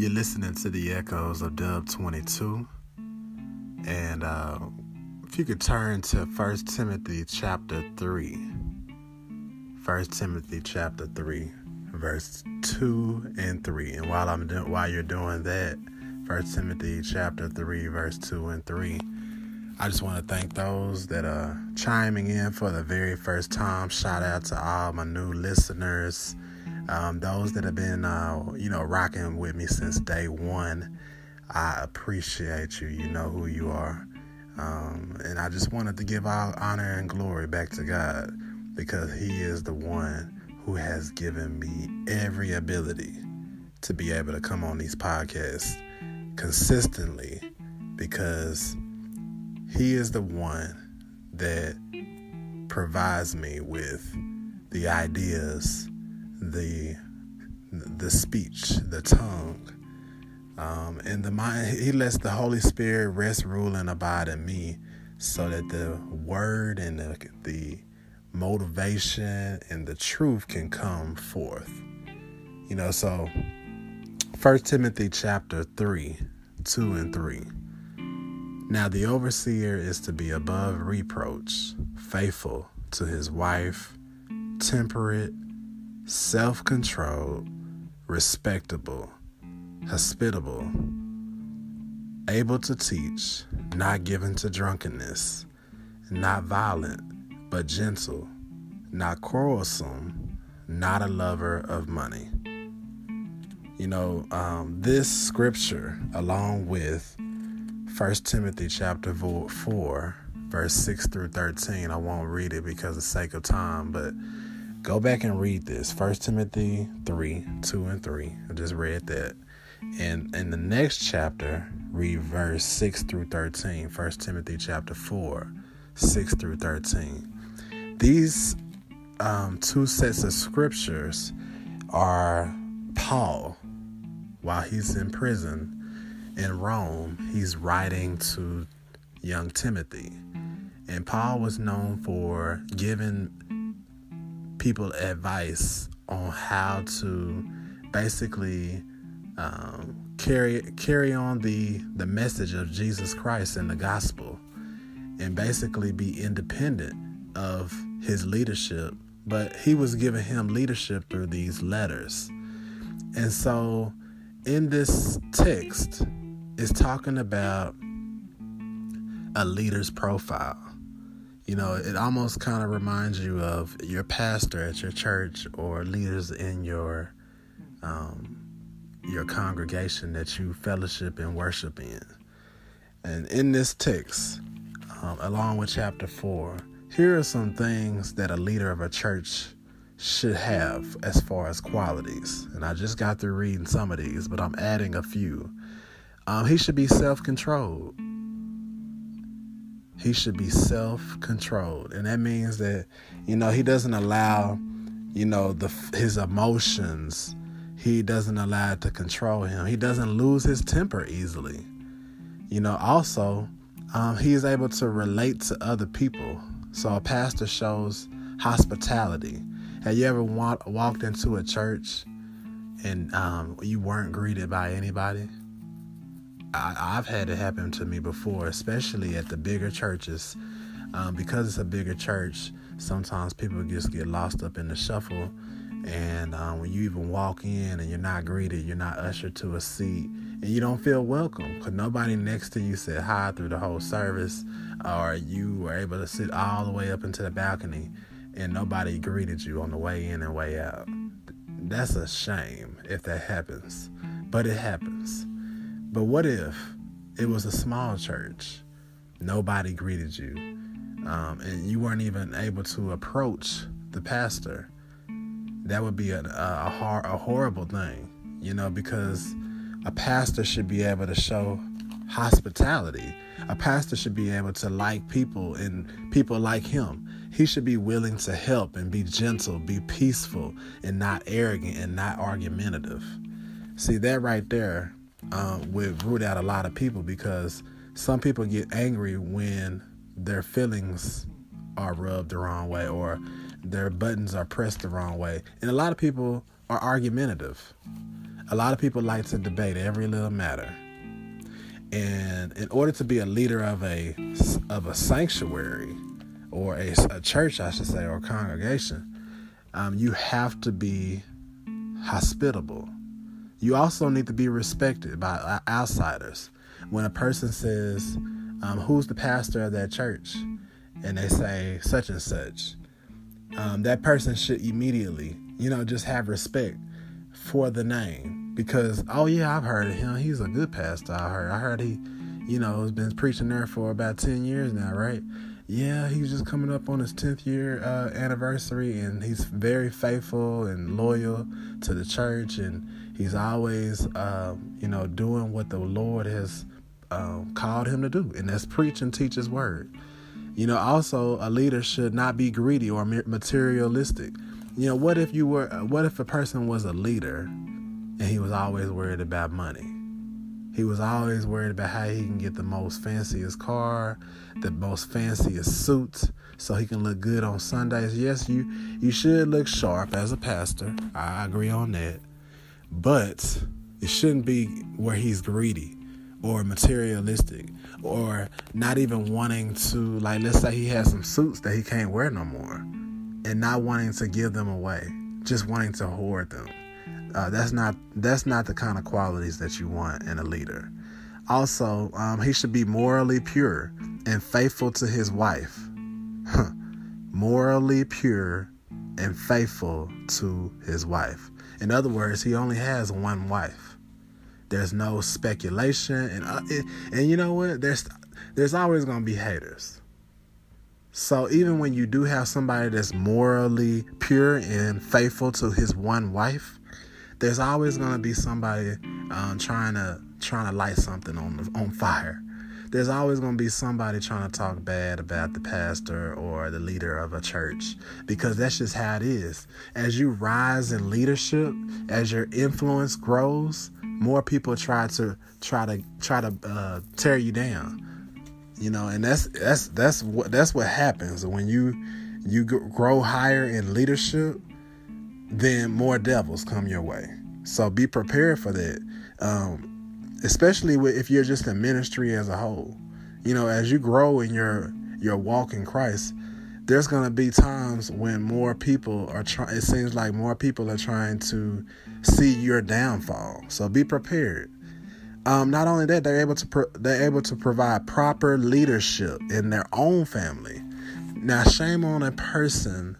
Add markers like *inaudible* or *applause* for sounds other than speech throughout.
You're listening to the echoes of Dub 22. And uh, if you could turn to 1 Timothy chapter 3. 1 Timothy chapter 3, verse 2 and 3. And while I'm doing while you're doing that, 1 Timothy chapter 3, verse 2 and 3. I just want to thank those that are chiming in for the very first time. Shout out to all my new listeners, um, those that have been, uh, you know, rocking with me since day one. I appreciate you. You know who you are. Um, and I just wanted to give all honor and glory back to God because He is the one who has given me every ability to be able to come on these podcasts consistently because he is the one that provides me with the ideas, the the speech, the tongue, um, and the mind. He lets the Holy Spirit rest, rule, and abide in me, so that the word and the, the motivation and the truth can come forth. You know, so First Timothy chapter three, two and three. Now the overseer is to be above reproach, faithful to his wife, temperate, self controlled, respectable, hospitable, able to teach, not given to drunkenness, not violent, but gentle, not quarrelsome, not a lover of money. You know, um, this scripture, along with 1 Timothy chapter 4, verse 6 through 13. I won't read it because of sake of time, but go back and read this. 1 Timothy 3, 2 and 3. I just read that. And in the next chapter, read verse 6 through 13. 1 Timothy chapter 4, 6 through 13. These um, two sets of scriptures are Paul while he's in prison in Rome, he's writing to young Timothy. And Paul was known for giving people advice on how to basically um, carry carry on the the message of Jesus Christ and the gospel, and basically be independent of his leadership. But he was giving him leadership through these letters, and so in this text, is talking about a leader's profile. You know, it almost kind of reminds you of your pastor at your church or leaders in your um, your congregation that you fellowship and worship in. And in this text, um, along with chapter four, here are some things that a leader of a church should have as far as qualities. And I just got through reading some of these, but I'm adding a few um, he should be self controlled. He should be self controlled. And that means that, you know, he doesn't allow, you know, the his emotions, he doesn't allow it to control him. He doesn't lose his temper easily. You know, also, um, he is able to relate to other people. So a pastor shows hospitality. Have you ever wa- walked into a church and um, you weren't greeted by anybody? I, have had it happen to me before, especially at the bigger churches. Um, because it's a bigger church, sometimes people just get lost up in the shuffle. And um, when you even walk in and you're not greeted, you're not ushered to a seat, and you don't feel welcome because nobody next to you said hi through the whole service, or you were able to sit all the way up into the balcony and nobody greeted you on the way in and way out. That's a shame if that happens, but it happens. But what if it was a small church? Nobody greeted you, um, and you weren't even able to approach the pastor. That would be a, a, hor- a horrible thing, you know, because a pastor should be able to show hospitality. A pastor should be able to like people and people like him. He should be willing to help and be gentle, be peaceful, and not arrogant and not argumentative. See, that right there um, would root out a lot of people because some people get angry when their feelings are rubbed the wrong way or their buttons are pressed the wrong way. And a lot of people are argumentative. A lot of people like to debate every little matter. And in order to be a leader of a of a sanctuary or a, a church, I should say, or a congregation, um, you have to be hospitable. You also need to be respected by outsiders. When a person says, um, "Who's the pastor of that church?" and they say such and such, um, that person should immediately, you know, just have respect for the name because oh yeah, I've heard of him. He's a good pastor. I heard. I heard he, you know, has been preaching there for about ten years now, right? Yeah, he's just coming up on his tenth year uh, anniversary, and he's very faithful and loyal to the church, and he's always, uh, you know, doing what the Lord has um, called him to do, and that's preach and teach His word. You know, also a leader should not be greedy or materialistic. You know, what if you were what if a person was a leader and he was always worried about money? He was always worried about how he can get the most fanciest car, the most fanciest suit, so he can look good on Sundays. Yes, you you should look sharp as a pastor. I agree on that. But it shouldn't be where he's greedy or materialistic or not even wanting to like let's say he has some suits that he can't wear no more and not wanting to give them away just wanting to hoard them uh, that's not that's not the kind of qualities that you want in a leader. Also um, he should be morally pure and faithful to his wife. Morally pure and faithful to his wife. In other words he only has one wife. There's no speculation, and uh, it, and you know what? There's there's always gonna be haters. So even when you do have somebody that's morally pure and faithful to his one wife, there's always gonna be somebody um, trying to trying to light something on on fire. There's always gonna be somebody trying to talk bad about the pastor or the leader of a church because that's just how it is. As you rise in leadership, as your influence grows, more people try to try to try to uh, tear you down. You know, and that's that's that's what that's what happens when you you grow higher in leadership. Then more devils come your way. So be prepared for that, um, especially if you're just in ministry as a whole. You know, as you grow in your your walk in Christ, there's to be times when more people are trying it seems like more people are trying to see your downfall so be prepared um, not only that they're able to pro- they're able to provide proper leadership in their own family now shame on a person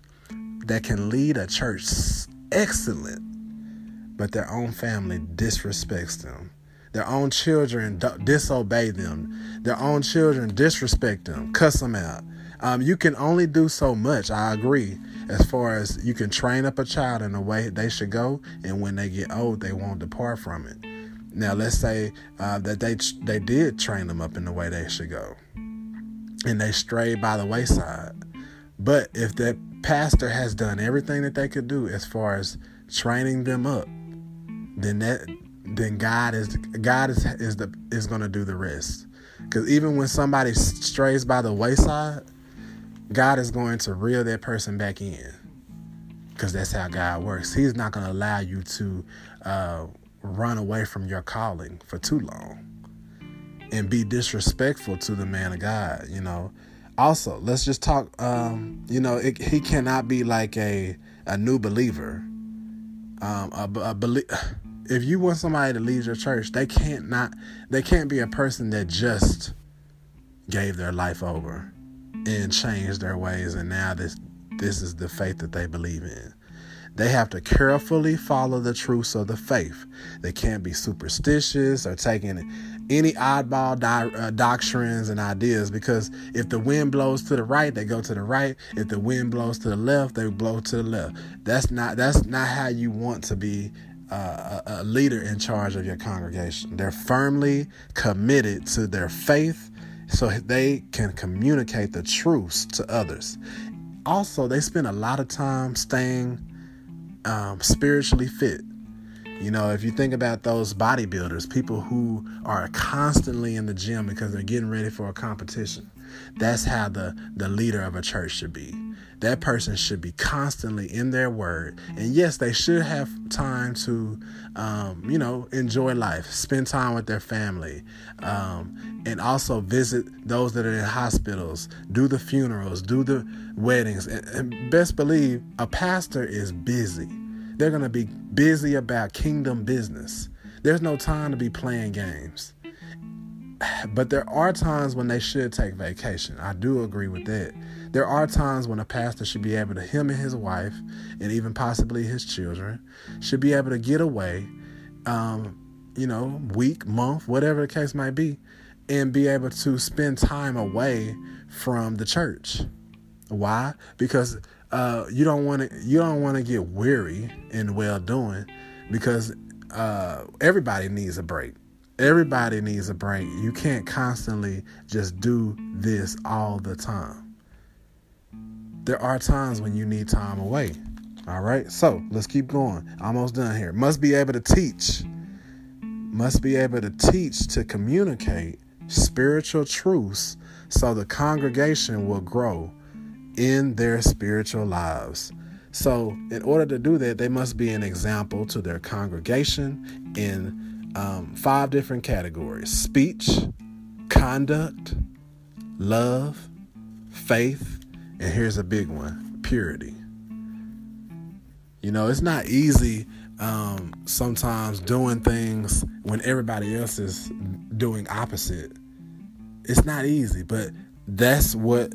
that can lead a church excellent but their own family disrespects them their own children disobey them their own children disrespect them cuss them out um, you can only do so much. I agree. As far as you can train up a child in the way they should go, and when they get old, they won't depart from it. Now, let's say uh, that they they did train them up in the way they should go, and they strayed by the wayside. But if that pastor has done everything that they could do as far as training them up, then that then God is God is is the is going to do the rest. Because even when somebody strays by the wayside, God is going to reel that person back in because that's how God works. He's not going to allow you to uh, run away from your calling for too long and be disrespectful to the man of God, you know. Also, let's just talk, um, you know, it, he cannot be like a, a new believer. Um, a, a *sighs* if you want somebody to leave your church, they can't not, they can't be a person that just gave their life over and changed their ways and now this this is the faith that they believe in they have to carefully follow the truths of the faith. They can't be superstitious or taking any oddball di- uh, doctrines and ideas because if the wind blows to the right they go to the right. If the wind blows to the left they blow to the left. That's not that's not how you want to be uh, a, a leader in charge of your congregation. They're firmly committed to their faith so they can communicate the truths to others. Also, they spend a lot of time staying um, spiritually fit. You know, if you think about those bodybuilders, people who are constantly in the gym because they're getting ready for a competition, That's how the, the leader of a church should be. That person should be constantly in their word. And yes, they should have time to, um, you know, enjoy life, spend time with their family, um, and also visit those that are in hospitals, do the funerals, do the weddings. And, and best believe a pastor is busy. They're going to be busy about kingdom business. There's no time to be playing games. But there are times when they should take vacation. I do agree with that. There are times when a pastor should be able to, him and his wife, and even possibly his children, should be able to get away, um, you know, week, month, whatever the case might be, and be able to spend time away from the church. Why? Because uh, you don't want to you don't want to get weary in well doing because uh, everybody needs a break. Everybody needs a break. You can't constantly just do this all the time. There are times when you need time away. All right, so let's keep going. Almost done here. Must be able to teach. Must be able to teach to communicate spiritual truths so the congregation will grow in their spiritual lives. So, in order to do that, they must be an example to their congregation in um, five different categories speech, conduct, love, faith, and here's a big one purity. You know, it's not easy um, sometimes doing things when everybody else is doing opposite. It's not easy, but that's what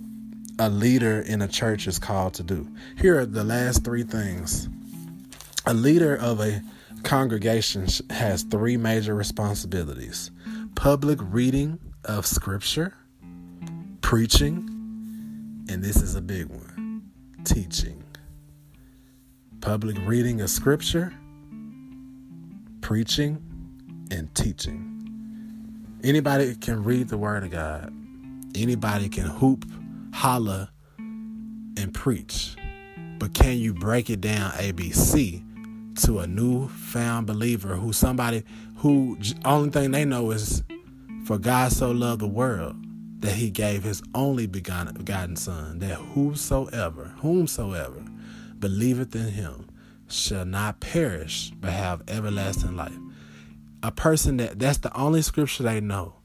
a leader in a church is called to do. Here are the last three things. A leader of a congregation has three major responsibilities public reading of scripture, preaching, and this is a big one teaching. Public reading of scripture, preaching, and teaching. Anybody can read the word of God. Anybody can hoop holler, and preach. But can you break it down ABC to a new found believer who somebody who only thing they know is for God so loved the world that he gave his only begotten son that whosoever whomsoever believeth in him shall not perish but have everlasting life. A person that that's the only scripture they know.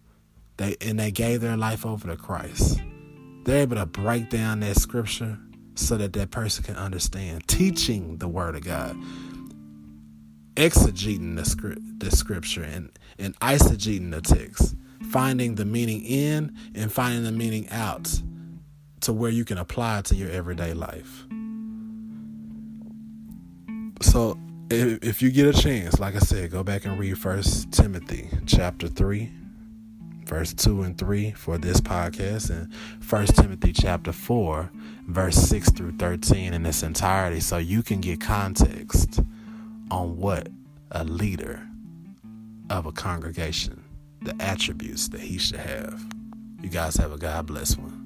They and they gave their life over to Christ. They're able to break down that scripture so that that person can understand, teaching the word of God, exegeting the script, the scripture, and and eisegeting the text, finding the meaning in and finding the meaning out, to where you can apply it to your everyday life. So, if, if you get a chance, like I said, go back and read First Timothy chapter three verse 2 and 3 for this podcast and 1 Timothy chapter 4 verse 6 through 13 in its entirety so you can get context on what a leader of a congregation the attributes that he should have. You guys have a God bless one.